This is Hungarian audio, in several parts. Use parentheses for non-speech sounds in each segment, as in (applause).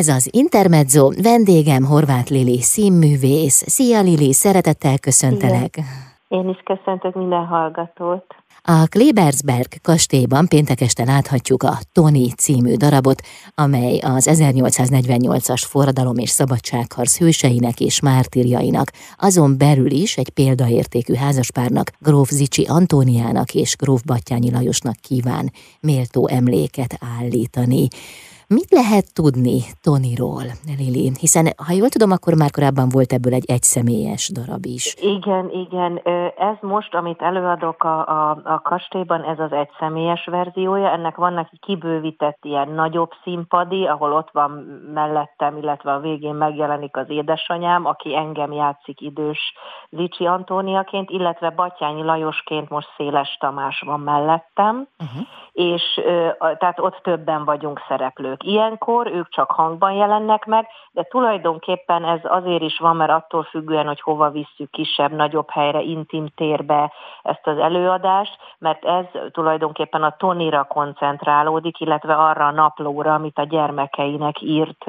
Ez az Intermezzo, vendégem Horváth Lili, színművész. Szia Lili, szeretettel köszöntelek. Én is köszöntök minden hallgatót. A Klebersberg kastélyban péntek este láthatjuk a Tony című darabot, amely az 1848-as forradalom és szabadságharc hőseinek és mártírjainak, azon belül is egy példaértékű házaspárnak, Gróf Zicsi Antóniának és Gróf Battyányi Lajosnak kíván méltó emléket állítani. Mit lehet tudni Tonyról, Lili? Hiszen, ha jól tudom, akkor már korábban volt ebből egy egyszemélyes darab is. Igen, igen. Ez most, amit előadok a, a, a kastélyban, ez az egyszemélyes verziója. Ennek vannak kibővített ilyen nagyobb színpadi, ahol ott van mellettem, illetve a végén megjelenik az édesanyám, aki engem játszik idős Zicsi Antóniaként, illetve Batyányi Lajosként most Széles Tamás van mellettem, uh-huh. és tehát ott többen vagyunk szereplők ilyenkor, ők csak hangban jelennek meg, de tulajdonképpen ez azért is van, mert attól függően, hogy hova visszük kisebb, nagyobb helyre, intim térbe ezt az előadást, mert ez tulajdonképpen a Tonira koncentrálódik, illetve arra a naplóra, amit a gyermekeinek írt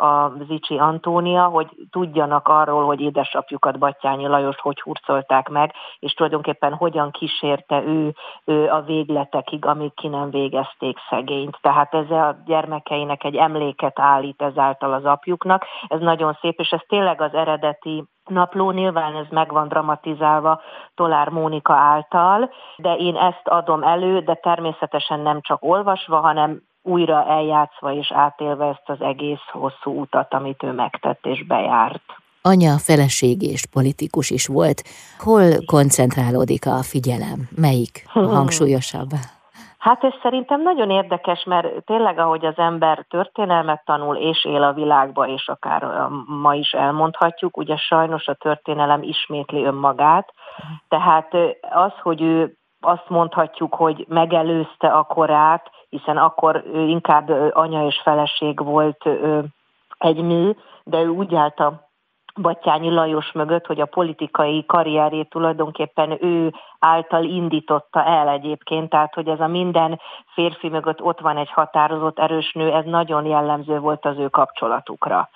a Zicsi Antónia, hogy tudjanak arról, hogy édesapjukat Battyányi Lajos hogy hurcolták meg, és tulajdonképpen hogyan kísérte ő, ő a végletekig, amíg ki nem végezték szegényt. Tehát ez a gyermekeinek egy emléket állít ezáltal az apjuknak. Ez nagyon szép, és ez tényleg az eredeti napló, nyilván ez meg van dramatizálva Tolár Mónika által, de én ezt adom elő, de természetesen nem csak olvasva, hanem újra eljátszva és átélve ezt az egész hosszú utat, amit ő megtett és bejárt. Anya, feleség és politikus is volt. Hol koncentrálódik a figyelem? Melyik a (laughs) hangsúlyosabb? Hát ez szerintem nagyon érdekes, mert tényleg, ahogy az ember történelmet tanul és él a világba, és akár ma is elmondhatjuk, ugye sajnos a történelem ismétli önmagát, tehát az, hogy ő azt mondhatjuk, hogy megelőzte a korát, hiszen akkor ő inkább anya és feleség volt egy mű, de ő úgy állt a Battyányi Lajos mögött, hogy a politikai karrierét tulajdonképpen ő által indította el egyébként, tehát hogy ez a minden férfi mögött ott van egy határozott erős nő, ez nagyon jellemző volt az ő kapcsolatukra.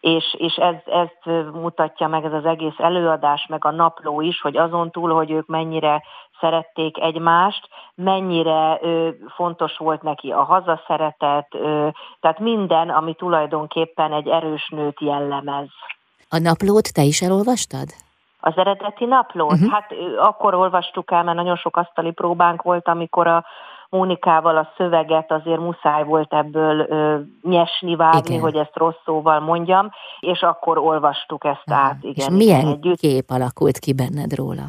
És, és ez, ezt mutatja meg ez az egész előadás, meg a napló is, hogy azon túl, hogy ők mennyire szerették egymást, mennyire ö, fontos volt neki a hazaszeretet, ö, tehát minden, ami tulajdonképpen egy erős nőt jellemez. A naplót te is elolvastad? Az eredeti naplót? Uh-huh. Hát akkor olvastuk el, mert nagyon sok asztali próbánk volt, amikor a Mónikával a szöveget azért muszáj volt ebből ö, nyesni, vágni, igen. hogy ezt rossz szóval mondjam, és akkor olvastuk ezt át. Igen, és milyen együtt. kép alakult ki benned róla?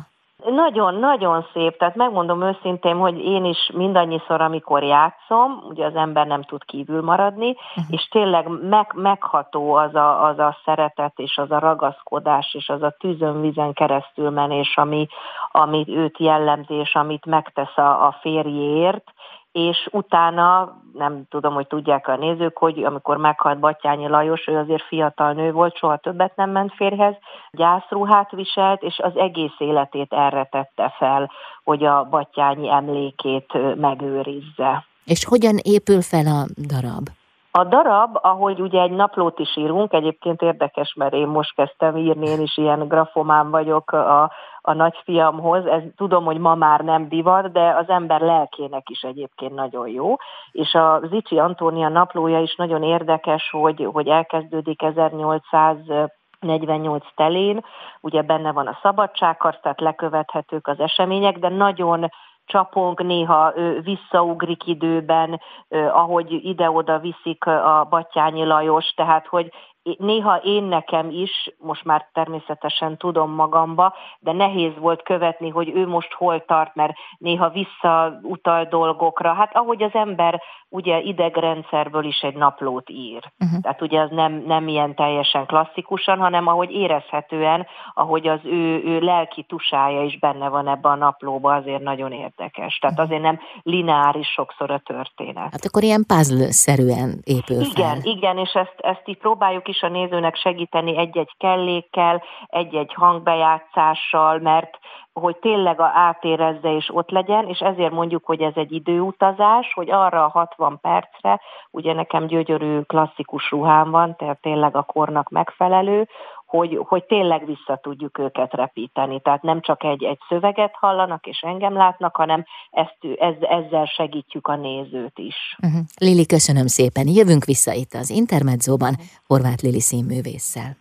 Nagyon-nagyon szép, tehát megmondom őszintén, hogy én is mindannyiszor, amikor játszom, ugye az ember nem tud kívül maradni, uh-huh. és tényleg meg, megható az a, az a szeretet, és az a ragaszkodás, és az a tűzön-vizen keresztül menés, ami, ami őt jellemzi, és amit megtesz a, a férjéért, és utána, nem tudom, hogy tudják a nézők, hogy amikor meghalt Batyányi Lajos, ő azért fiatal nő volt, soha többet nem ment férhez, gyászruhát viselt, és az egész életét erre tette fel, hogy a Batyányi emlékét megőrizze. És hogyan épül fel a darab? A darab, ahogy ugye egy naplót is írunk, egyébként érdekes, mert én most kezdtem írni, én is ilyen grafomán vagyok a, a nagyfiamhoz. Ez tudom, hogy ma már nem divat, de az ember lelkének is egyébként nagyon jó. És a Zicsi Antónia naplója is nagyon érdekes, hogy, hogy elkezdődik 1800 48 telén, ugye benne van a szabadságharc, tehát lekövethetők az események, de nagyon csapong, néha visszaugrik időben, ahogy ide-oda viszik a Batyányi Lajos, tehát hogy néha én nekem is, most már természetesen tudom magamba, de nehéz volt követni, hogy ő most hol tart, mert néha visszautal dolgokra. Hát ahogy az ember ugye idegrendszerből is egy naplót ír. Uh-huh. Tehát ugye az nem, nem ilyen teljesen klasszikusan, hanem ahogy érezhetően, ahogy az ő, ő lelki tusája is benne van ebben a naplóban, azért nagyon érdekes. Tehát uh-huh. azért nem lineáris sokszor a történet. Hát akkor ilyen puzzle-szerűen épül Igen, fel. igen, és ezt, ezt így próbáljuk is is a nézőnek segíteni egy-egy kellékkel, egy-egy hangbejátszással, mert hogy tényleg a átérezze és ott legyen, és ezért mondjuk, hogy ez egy időutazás, hogy arra a 60 percre, ugye nekem gyögyörű klasszikus ruhám van, tehát tényleg a kornak megfelelő, hogy, hogy tényleg vissza tudjuk őket repíteni. Tehát nem csak egy, egy szöveget hallanak és engem látnak, hanem ezt, ez, ezzel segítjük a nézőt is. Uh-huh. Lili, köszönöm szépen. Jövünk vissza itt az Intermedzóban Horváth Lili színművésszel.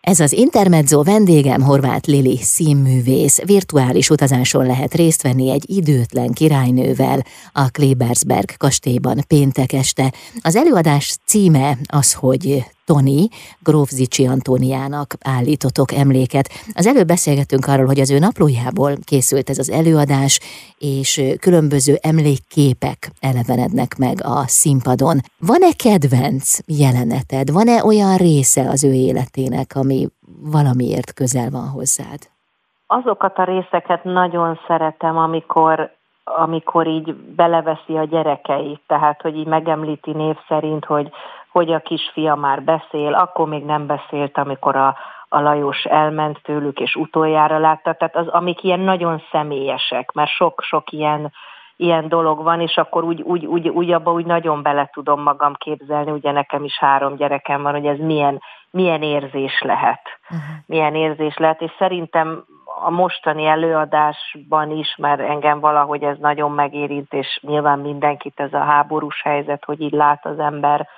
Ez az Intermezzo vendégem Horváth Lili színművész. Virtuális utazáson lehet részt venni egy időtlen királynővel a Klebersberg kastélyban péntek este. Az előadás címe az, hogy Tony, Gróf Zicsi Antóniának állítotok emléket. Az előbb beszélgettünk arról, hogy az ő naplójából készült ez az előadás, és különböző emlékképek elevenednek meg a színpadon. Van-e kedvenc jeleneted? Van-e olyan része az ő életének, ami valamiért közel van hozzád? Azokat a részeket nagyon szeretem, amikor amikor így beleveszi a gyerekeit, tehát hogy így megemlíti név szerint, hogy hogy a kisfia már beszél, akkor még nem beszélt, amikor a, a Lajos elment tőlük, és utoljára látta. Tehát az, amik ilyen nagyon személyesek, mert sok-sok ilyen, ilyen dolog van, és akkor úgy, úgy, úgy, úgy abba úgy nagyon bele tudom magam képzelni, ugye nekem is három gyerekem van, hogy ez milyen, milyen érzés lehet. Uh-huh. Milyen érzés lehet, és szerintem a mostani előadásban is, mert engem valahogy ez nagyon megérint, és nyilván mindenkit ez a háborús helyzet, hogy így lát az ember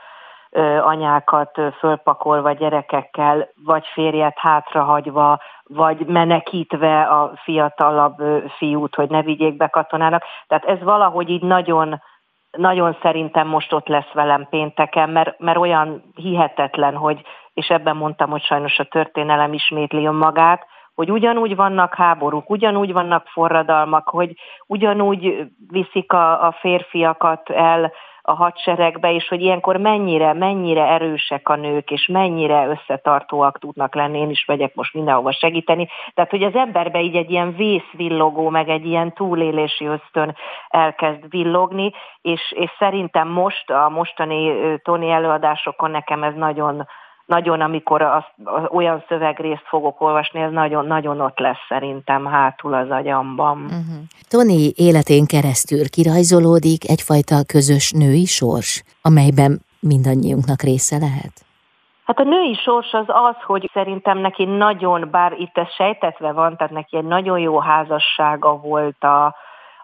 anyákat fölpakolva gyerekekkel, vagy férjet hátrahagyva, vagy menekítve a fiatalabb fiút, hogy ne vigyék be katonának. Tehát ez valahogy így nagyon, nagyon szerintem most ott lesz velem pénteken, mert, mert olyan hihetetlen, hogy, és ebben mondtam, hogy sajnos a történelem ismétli magát, hogy ugyanúgy vannak háborúk, ugyanúgy vannak forradalmak, hogy ugyanúgy viszik a, a férfiakat el a hadseregbe, és hogy ilyenkor mennyire, mennyire erősek a nők, és mennyire összetartóak tudnak lenni, én is megyek most mindenhova segíteni. Tehát, hogy az emberbe így egy ilyen vészvillogó, meg egy ilyen túlélési ösztön elkezd villogni, és, és szerintem most a mostani Tony előadásokon nekem ez nagyon, nagyon, amikor az, az olyan szövegrészt fogok olvasni, ez nagyon-nagyon ott lesz szerintem hátul az agyamban. Uh-huh. Tony életén keresztül kirajzolódik egyfajta közös női sors, amelyben mindannyiunknak része lehet? Hát a női sors az az, hogy szerintem neki nagyon, bár itt ez sejtetve van, tehát neki egy nagyon jó házassága volt a,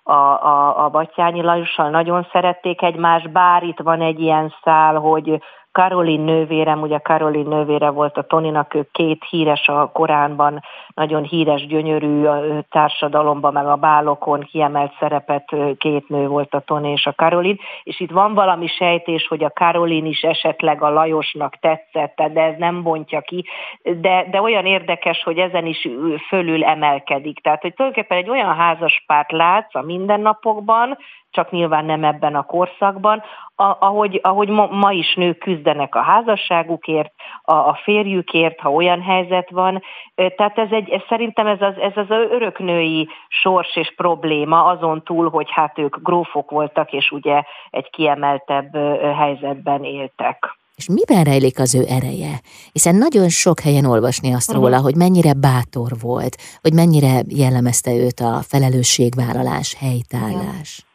a, a, a Batyányi Lajossal, nagyon szerették egymást, bár itt van egy ilyen szál, hogy Karolin nővérem, ugye Karolin nővére volt a Toninak, ő két híres a Koránban, nagyon híres, gyönyörű a társadalomban, meg a bálokon kiemelt szerepet két nő volt a Toni és a Karolin, és itt van valami sejtés, hogy a Karolin is esetleg a Lajosnak tetszett, de ez nem bontja ki, de, de olyan érdekes, hogy ezen is fölül emelkedik. Tehát, hogy tulajdonképpen egy olyan házaspárt látsz a mindennapokban, csak nyilván nem ebben a korszakban, ahogy, ahogy ma, ma is nők küzdenek a házasságukért, a, a férjükért, ha olyan helyzet van. Tehát ez egy, ez, szerintem ez az, ez az öröknői sors és probléma azon túl, hogy hát ők grófok voltak, és ugye egy kiemeltebb helyzetben éltek. És miben rejlik az ő ereje? Hiszen nagyon sok helyen olvasni azt uh-huh. róla, hogy mennyire bátor volt, hogy mennyire jellemezte őt a felelősségvállalás, helytállás. Ja.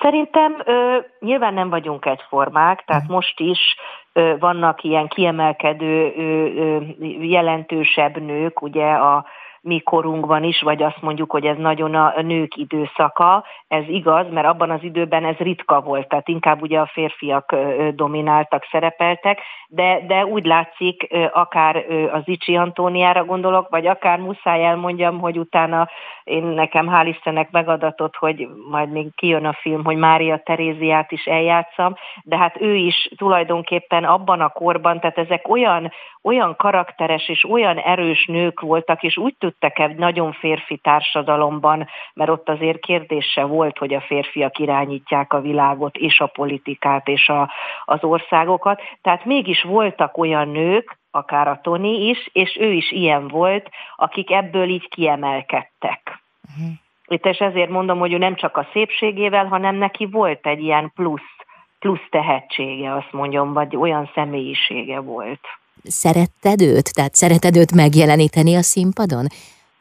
Szerintem ö, nyilván nem vagyunk egyformák, tehát mm. most is ö, vannak ilyen kiemelkedő, ö, ö, jelentősebb nők, ugye a mi korunkban is, vagy azt mondjuk, hogy ez nagyon a nők időszaka, ez igaz, mert abban az időben ez ritka volt, tehát inkább ugye a férfiak domináltak, szerepeltek, de, de úgy látszik, akár az Icsi Antóniára gondolok, vagy akár muszáj elmondjam, hogy utána én nekem hál' Istennek megadatott, hogy majd még kijön a film, hogy Mária Teréziát is eljátszam, de hát ő is tulajdonképpen abban a korban, tehát ezek olyan, olyan karakteres és olyan erős nők voltak, és úgy tudtak egy nagyon férfi társadalomban, mert ott azért kérdése volt, hogy a férfiak irányítják a világot, és a politikát, és a, az országokat. Tehát mégis voltak olyan nők, akár a Tony is, és ő is ilyen volt, akik ebből így kiemelkedtek. Uh-huh. Itt és ezért mondom, hogy ő nem csak a szépségével, hanem neki volt egy ilyen plusz, plusz tehetsége, azt mondjam, vagy olyan személyisége volt. Szeretted őt? Tehát szereted őt megjeleníteni a színpadon?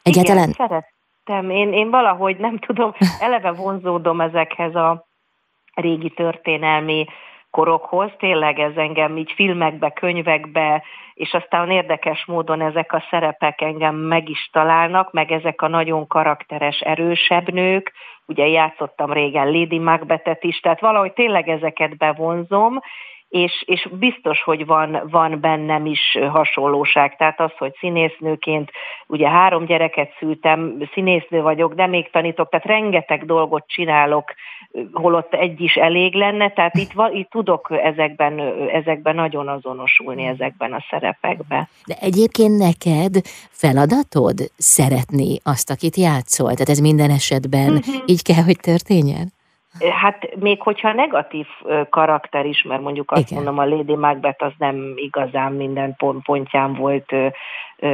Egyáltalán? Igen, szerettem. Én, én valahogy nem tudom, eleve vonzódom ezekhez a régi történelmi korokhoz. Tényleg ez engem így filmekbe, könyvekbe, és aztán érdekes módon ezek a szerepek engem meg is találnak, meg ezek a nagyon karakteres, erősebb nők. Ugye játszottam régen Lady Macbethet is, tehát valahogy tényleg ezeket bevonzom, és, és biztos, hogy van, van bennem is hasonlóság. Tehát az, hogy színésznőként, ugye három gyereket szültem, színésznő vagyok, de még tanítok, tehát rengeteg dolgot csinálok, holott egy is elég lenne, tehát itt, itt tudok ezekben, ezekben nagyon azonosulni ezekben a szerepekben. De egyébként neked feladatod szeretni azt, akit játszol? Tehát ez minden esetben uh-huh. így kell, hogy történjen? Hát még hogyha negatív karakter is, mert mondjuk azt Igen. mondom, a Lady Macbeth az nem igazán minden pont, pontján volt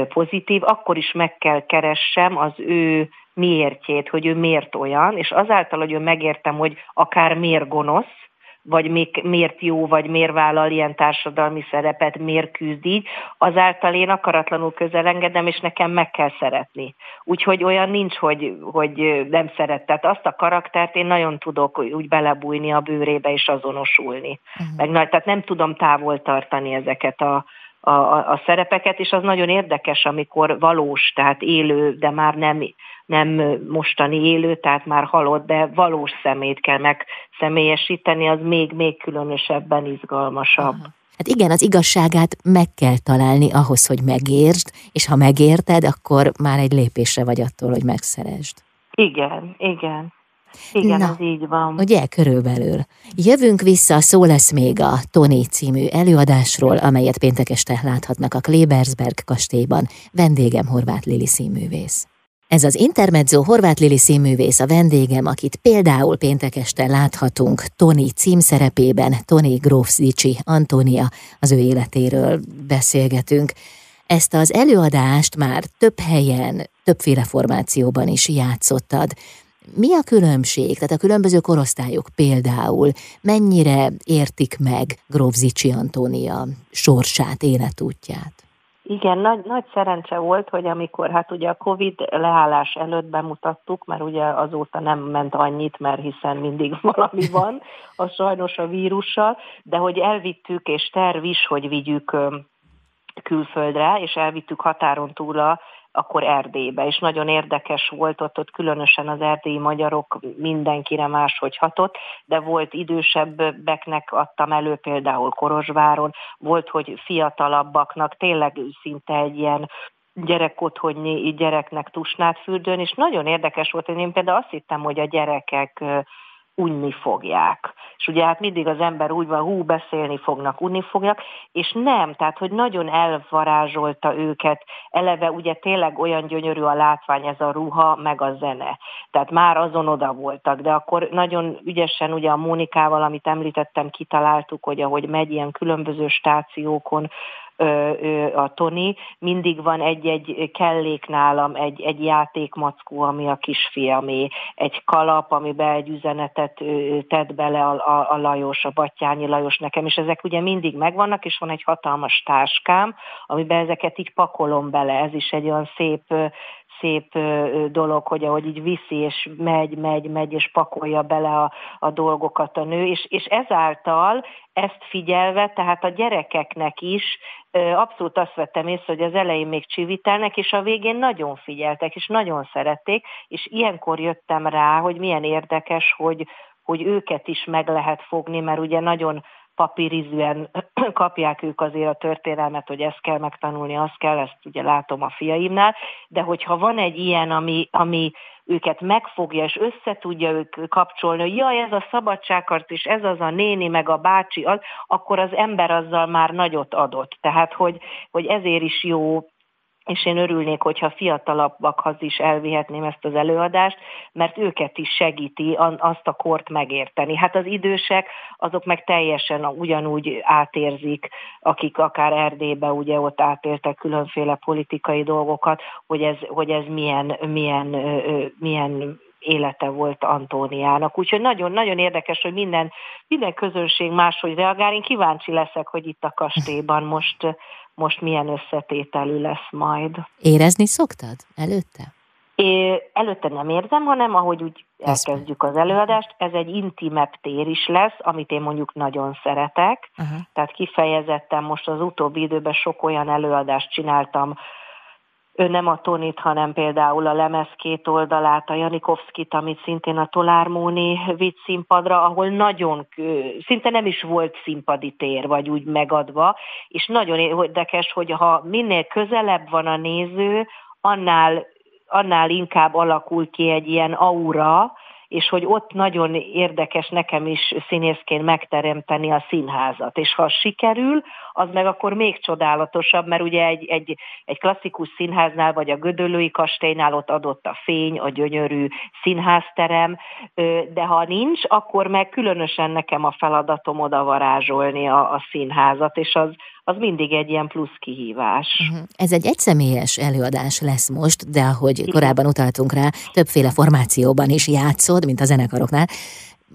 pozitív, akkor is meg kell keressem az ő miértjét, hogy ő miért olyan, és azáltal, hogy ő megértem, hogy akár miért gonosz, vagy még, miért jó, vagy miért vállal ilyen társadalmi szerepet, miért küzd így, azáltal én akaratlanul közelengedem, és nekem meg kell szeretni. Úgyhogy olyan nincs, hogy, hogy nem szeret. Tehát azt a karaktert én nagyon tudok úgy belebújni a bőrébe és azonosulni. Uh-huh. Meg, tehát nem tudom távol tartani ezeket a, a, a szerepeket, és az nagyon érdekes, amikor valós, tehát élő, de már nem, nem mostani élő, tehát már halott, de valós szemét kell megszemélyesíteni, az még, még különösebben izgalmasabb. Aha. Hát igen, az igazságát meg kell találni ahhoz, hogy megértsd, és ha megérted, akkor már egy lépésre vagy attól, hogy megszeresd. Igen, igen. Igen, Na, ez így van. Ugye, körülbelül. Jövünk vissza, szó lesz még a Tony című előadásról, amelyet péntek este láthatnak a Klebersberg kastélyban. Vendégem Horváth Lili színművész. Ez az Intermezzo Horváth Lili színművész a vendégem, akit például péntek este láthatunk Tony címszerepében, Tony Grófzicsi Antónia, az ő életéről beszélgetünk. Ezt az előadást már több helyen, többféle formációban is játszottad. Mi a különbség? Tehát a különböző korosztályok például mennyire értik meg Grófzicsi Antónia sorsát, életútját? Igen, nagy, nagy szerencse volt, hogy amikor hát ugye a Covid leállás előtt bemutattuk, mert ugye azóta nem ment annyit, mert hiszen mindig (laughs) valami van, a sajnos a vírussal, de hogy elvittük, és terv is, hogy vigyük külföldre, és elvittük határon túl a akkor Erdélybe, és nagyon érdekes volt ott, ott különösen az erdélyi magyarok mindenkire máshogy hatott, de volt idősebbeknek adtam elő például Korozsváron, volt, hogy fiatalabbaknak tényleg szinte egy ilyen gyerekotthonyi gyereknek tusnát fürdőn, és nagyon érdekes volt, hogy én például azt hittem, hogy a gyerekek unni fogják. És ugye hát mindig az ember úgy van, hú, beszélni fognak, unni fogják, és nem, tehát hogy nagyon elvarázsolta őket, eleve ugye tényleg olyan gyönyörű a látvány, ez a ruha, meg a zene. Tehát már azon oda voltak, de akkor nagyon ügyesen ugye a Mónikával, amit említettem, kitaláltuk, hogy ahogy megy ilyen különböző stációkon, a Toni, mindig van egy-egy kellék nálam, egy, egy játékmackó, ami a kisfiamé, egy kalap, amiben egy üzenetet tett bele a, a, a Lajos, a Battyányi Lajos nekem, és ezek ugye mindig megvannak, és van egy hatalmas táskám, amiben ezeket így pakolom bele, ez is egy olyan szép szép dolog, hogy ahogy így viszi, és megy, megy, megy, és pakolja bele a, a dolgokat a nő, és, és ezáltal ezt figyelve, tehát a gyerekeknek is abszolút azt vettem észre, hogy az elején még csivitelnek, és a végén nagyon figyeltek, és nagyon szerették, és ilyenkor jöttem rá, hogy milyen érdekes, hogy, hogy őket is meg lehet fogni, mert ugye nagyon papírizűen (clears throat) kapják ők azért a történelmet, hogy ezt kell megtanulni, azt kell, ezt ugye látom a fiaimnál, de hogyha van egy ilyen, ami, ami őket megfogja, és össze tudja ők kapcsolni, hogy jaj, ez a szabadságharc, és ez az a néni, meg a bácsi, az, akkor az ember azzal már nagyot adott. Tehát, hogy, hogy ezért is jó és én örülnék, hogyha fiatalabbakhoz is elvihetném ezt az előadást, mert őket is segíti azt a kort megérteni. Hát az idősek, azok meg teljesen ugyanúgy átérzik, akik akár Erdélybe ugye ott átéltek különféle politikai dolgokat, hogy ez, hogy ez milyen, milyen, milyen élete volt Antóniának. Úgyhogy nagyon-nagyon érdekes, hogy minden, minden közönség máshogy reagál. Én kíváncsi leszek, hogy itt a kastélyban most, most milyen összetételű lesz majd. Érezni szoktad előtte? É, előtte nem érzem, hanem ahogy úgy elkezdjük az előadást, ez egy intimebb tér is lesz, amit én mondjuk nagyon szeretek. Uh-huh. Tehát kifejezetten most az utóbbi időben sok olyan előadást csináltam, ő nem a Tonit, hanem például a lemez két oldalát, a Janikovszkit, amit szintén a Tolármóni vitt színpadra, ahol nagyon, szinte nem is volt színpadi tér, vagy úgy megadva, és nagyon érdekes, hogy ha minél közelebb van a néző, annál annál inkább alakul ki egy ilyen aura, és hogy ott nagyon érdekes nekem is színészként megteremteni a színházat. És ha sikerül, az meg akkor még csodálatosabb, mert ugye egy, egy, egy klasszikus színháznál, vagy a Gödöllői kastélynál ott adott a fény, a gyönyörű színházterem, de ha nincs, akkor meg különösen nekem a feladatom oda varázsolni a, a színházat, és az, az mindig egy ilyen plusz kihívás. Uh-huh. Ez egy egyszemélyes előadás lesz most, de ahogy korábban utaltunk rá, többféle formációban is játszod, mint a zenekaroknál.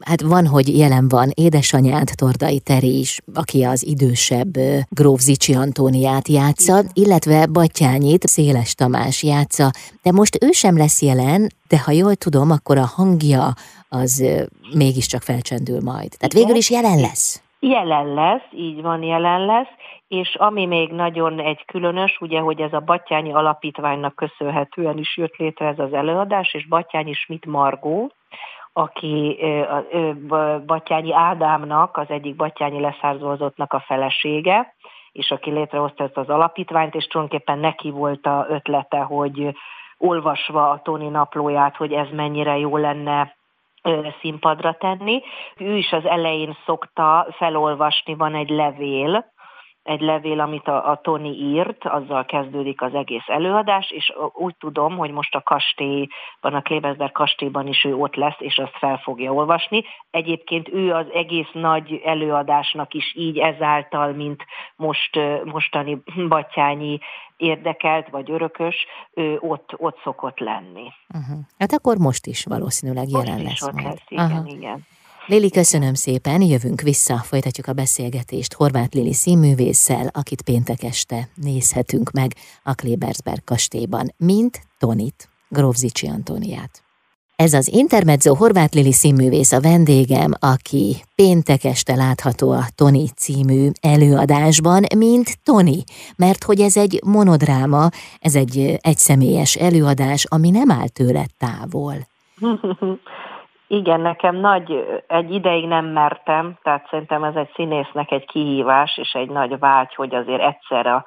Hát van, hogy jelen van édesanyád, Tordai Teri is, aki az idősebb Gróf Zicsi Antóniát játsza, illetve Batyányit, Széles Tamás játsza, de most ő sem lesz jelen, de ha jól tudom, akkor a hangja az mégiscsak felcsendül majd. Tehát végül is jelen lesz. Jelen lesz, így van, jelen lesz, és ami még nagyon egy különös, ugye, hogy ez a Batyányi Alapítványnak köszönhetően is jött létre ez az előadás, és Batyányi Schmidt Margó, aki Batyányi Ádámnak, az egyik Batyányi leszárzozottnak a felesége, és aki létrehozta ezt az alapítványt, és tulajdonképpen neki volt a ötlete, hogy olvasva a Toni naplóját, hogy ez mennyire jó lenne színpadra tenni. Ő is az elején szokta felolvasni, van egy levél, egy levél, amit a, a Tony írt, azzal kezdődik az egész előadás, és úgy tudom, hogy most a kastélyban, a Klebersberg kastélyban is ő ott lesz, és azt fel fogja olvasni. Egyébként ő az egész nagy előadásnak is így ezáltal, mint most mostani Batyányi érdekelt vagy örökös, ő ott, ott szokott lenni. Uh-huh. Hát akkor most is valószínűleg jelen most lesz. Most is ott lesz, igen, uh-huh. igen. Lili, köszönöm szépen, jövünk vissza, folytatjuk a beszélgetést Horváth Lili színművésszel, akit péntek este nézhetünk meg a Klebersberg kastélyban, mint Tonit, Grófzicsi Antóniát. Ez az Intermezzo Horváth Lili színművész a vendégem, aki péntek este látható a Toni című előadásban, mint Toni, mert hogy ez egy monodráma, ez egy egyszemélyes előadás, ami nem áll tőle távol. (laughs) Igen, nekem nagy, egy ideig nem mertem, tehát szerintem ez egy színésznek egy kihívás, és egy nagy vágy, hogy azért egyszer a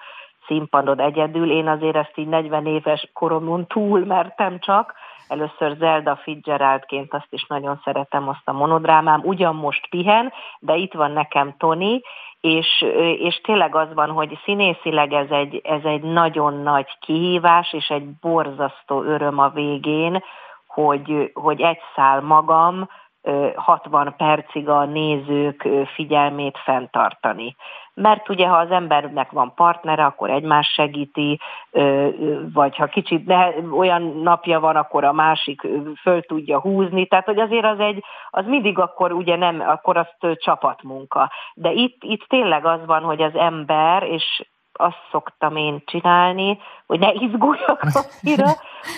színpadod egyedül. Én azért ezt így 40 éves koromon túl mertem csak. Először Zelda Fitzgeraldként azt is nagyon szeretem, azt a monodrámám. Ugyan most pihen, de itt van nekem Tony, és, és tényleg az van, hogy színészileg ez egy, ez egy nagyon nagy kihívás, és egy borzasztó öröm a végén, hogy, hogy egy szál magam 60 percig a nézők figyelmét fenntartani. Mert ugye, ha az embernek van partnere, akkor egymás segíti, vagy ha kicsit ne, olyan napja van, akkor a másik föl tudja húzni. Tehát, hogy azért az egy, az mindig akkor ugye nem, akkor azt csapatmunka. De itt, itt tényleg az van, hogy az ember, és azt szoktam én csinálni, hogy ne izguljak (laughs) annyira,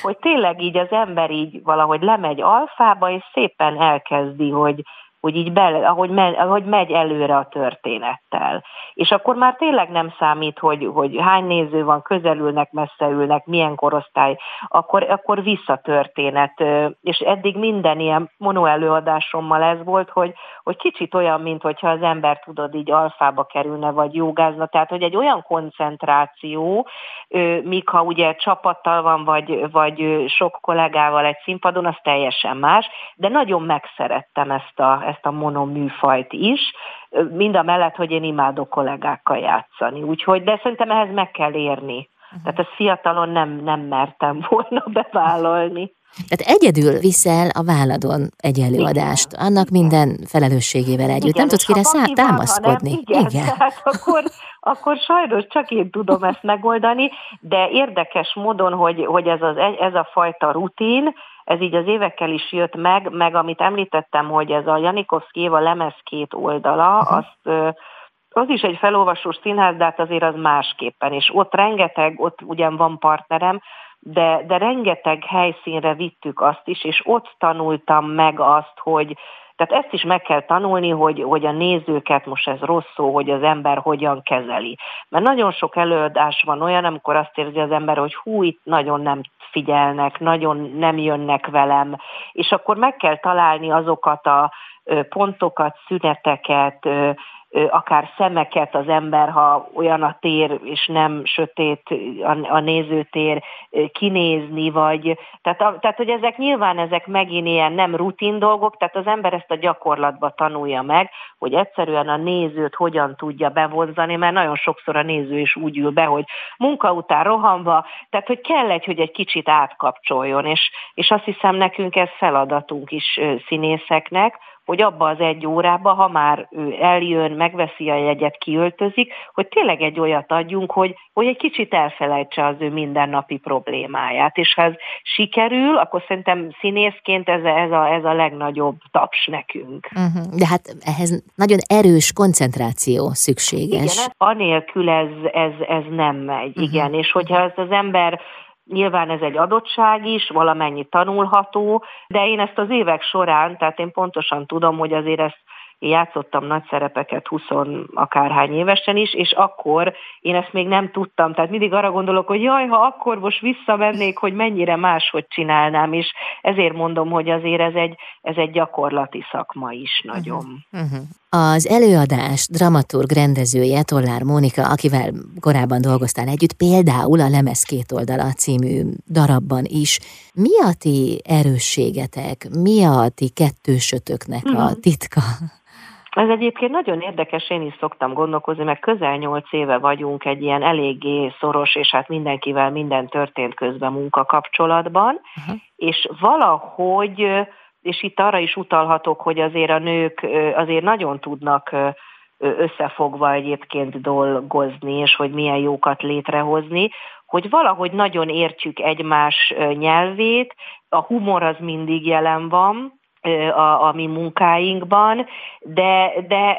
hogy tényleg így az ember így valahogy lemegy alfába, és szépen elkezdi, hogy, hogy így bele, ahogy, me, ahogy megy előre a történettel. És akkor már tényleg nem számít, hogy, hogy hány néző van, közelülnek, messze ülnek, milyen korosztály, akkor, akkor visszatörténet. És eddig minden ilyen monoelőadásommal ez volt, hogy, hogy kicsit olyan, mint hogyha az ember tudod így alfába kerülne, vagy jogázna, tehát hogy egy olyan koncentráció, míg ha ugye csapattal van, vagy, vagy sok kollégával egy színpadon, az teljesen más, de nagyon megszerettem ezt a, ezt a monoműfajt is, mind a mellett, hogy én imádok kollégákkal játszani. Úgyhogy, de szerintem ehhez meg kell érni. Uh-huh. Tehát ezt fiatalon nem, nem mertem (laughs) volna bevállalni. Tehát egyedül viszel a váladon egy előadást, igen, annak minden felelősségével együtt. Igen, nem tudsz kire szá- támaszkodni. Van, igen, igen. (laughs) Tehát akkor, akkor sajnos csak én tudom ezt megoldani, de érdekes módon, hogy, hogy ez, az, ez a fajta rutin, ez így az évekkel is jött meg, meg amit említettem, hogy ez a Janikovszki Éva lemez két oldala, uh-huh. azt az is egy felolvasós színház, de hát azért az másképpen, és ott rengeteg, ott ugyan van partnerem, de, de rengeteg helyszínre vittük azt is, és ott tanultam meg azt, hogy tehát ezt is meg kell tanulni, hogy, hogy a nézőket, most ez rossz szó, hogy az ember hogyan kezeli. Mert nagyon sok előadás van olyan, amikor azt érzi az ember, hogy hú, itt nagyon nem figyelnek, nagyon nem jönnek velem, és akkor meg kell találni azokat a pontokat, szüneteket, akár szemeket az ember, ha olyan a tér, és nem sötét a, nézőtér kinézni, vagy. Tehát, tehát, hogy ezek nyilván ezek megint ilyen nem rutin dolgok, tehát az ember ezt a gyakorlatba tanulja meg, hogy egyszerűen a nézőt hogyan tudja bevonzani, mert nagyon sokszor a néző is úgy ül be, hogy munka után rohanva, tehát hogy kell egy, hogy egy kicsit átkapcsoljon, és, és azt hiszem nekünk ez feladatunk is színészeknek, hogy abba az egy órába, ha már ő eljön, megveszi a jegyet, kiöltözik, hogy tényleg egy olyat adjunk, hogy, hogy egy kicsit elfelejtse az ő mindennapi problémáját. És ha ez sikerül, akkor szerintem színészként ez a, ez a, ez a legnagyobb taps nekünk. Uh-huh. De hát ehhez nagyon erős koncentráció szükséges. Igen, anélkül ez, ez, ez nem megy, uh-huh. igen. És hogyha ezt az ember Nyilván ez egy adottság is, valamennyi tanulható, de én ezt az évek során, tehát én pontosan tudom, hogy azért ezt én játszottam nagy szerepeket 20 akárhány évesen is, és akkor én ezt még nem tudtam. Tehát mindig arra gondolok, hogy jaj, ha akkor most visszamennék, hogy mennyire máshogy csinálnám, és ezért mondom, hogy azért ez egy, ez egy gyakorlati szakma is nagyon. Uh-huh. Uh-huh. Az előadás dramaturg rendezője Tollár Mónika, akivel korábban dolgoztál együtt, például a Lemez két oldala című darabban is. Mi a ti erősségetek, mi a ti kettősötöknek a mhm. titka? Ez egyébként nagyon érdekes, én is szoktam gondolkozni, mert közel nyolc éve vagyunk egy ilyen eléggé szoros, és hát mindenkivel minden történt közben munkakapcsolatban, uh-huh. és valahogy, és itt arra is utalhatok, hogy azért a nők azért nagyon tudnak összefogva egyébként dolgozni, és hogy milyen jókat létrehozni, hogy valahogy nagyon értjük egymás nyelvét, a humor az mindig jelen van, a, a mi munkáinkban, de, de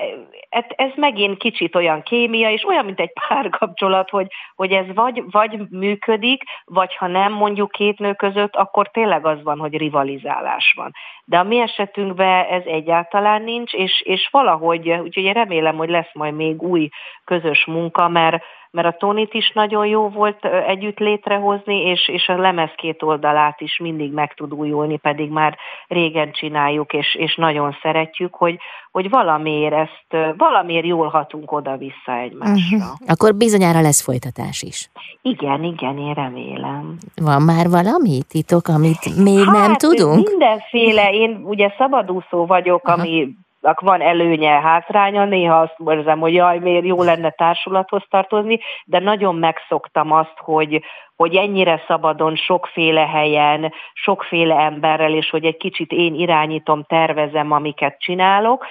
ez megint kicsit olyan kémia, és olyan, mint egy párkapcsolat, hogy, hogy ez vagy, vagy működik, vagy ha nem mondjuk két nő között, akkor tényleg az van, hogy rivalizálás van. De a mi esetünkben ez egyáltalán nincs, és, és valahogy, úgyhogy én remélem, hogy lesz majd még új közös munka, mert mert a Tonit is nagyon jó volt együtt létrehozni, és, és a lemez két oldalát is mindig meg tud újulni, pedig már régen csináljuk, és, és nagyon szeretjük, hogy, hogy valamiért ezt, valamiért jól hatunk oda-vissza egymásra. Uh-huh. Akkor bizonyára lesz folytatás is. Igen, igen, én remélem. Van már valami titok, amit még hát, nem tudunk? mindenféle, én ugye szabadúszó vagyok, uh-huh. ami van előnye, hátránya, néha azt érzem, hogy jaj, miért jó lenne társulathoz tartozni, de nagyon megszoktam azt, hogy, hogy ennyire szabadon, sokféle helyen, sokféle emberrel, és hogy egy kicsit én irányítom, tervezem, amiket csinálok.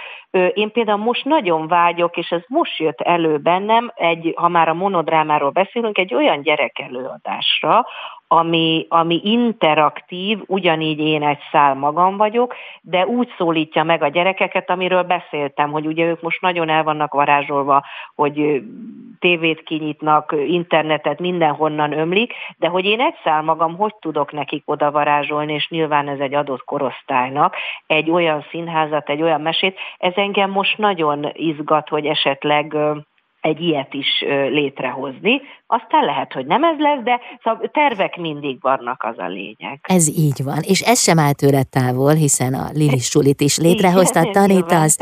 Én például most nagyon vágyok, és ez most jött elő bennem, egy, ha már a monodrámáról beszélünk, egy olyan gyerekelőadásra, ami, ami interaktív, ugyanígy én egy szál magam vagyok, de úgy szólítja meg a gyerekeket, amiről beszéltem, hogy ugye ők most nagyon el vannak varázsolva, hogy tévét kinyitnak, internetet mindenhonnan ömlik, de hogy én egy szál magam hogy tudok nekik oda varázsolni, és nyilván ez egy adott korosztálynak, egy olyan színházat, egy olyan mesét, ez engem most nagyon izgat, hogy esetleg egy ilyet is létrehozni. Aztán lehet, hogy nem ez lesz, de szóval tervek mindig vannak, az a lényeg. Ez így van, és ez sem áll tőle távol, hiszen a Lili (laughs) Sulit is létrehozta, tanítasz,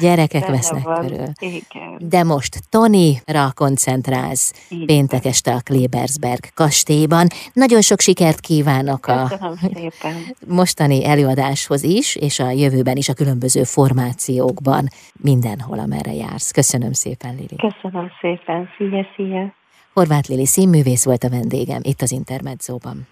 gyerekek vesznek van. körül. Igen. De most Tony-ra koncentrálsz így péntek van. este a Klebersberg kastélyban. Nagyon sok sikert kívánok a (laughs) mostani előadáshoz is, és a jövőben is a különböző formációkban, mindenhol, amerre jársz. Köszönöm szépen, Lili. Köszönöm szépen, szia, szia. Horváth Lili színművész volt a vendégem itt az Intermedzóban.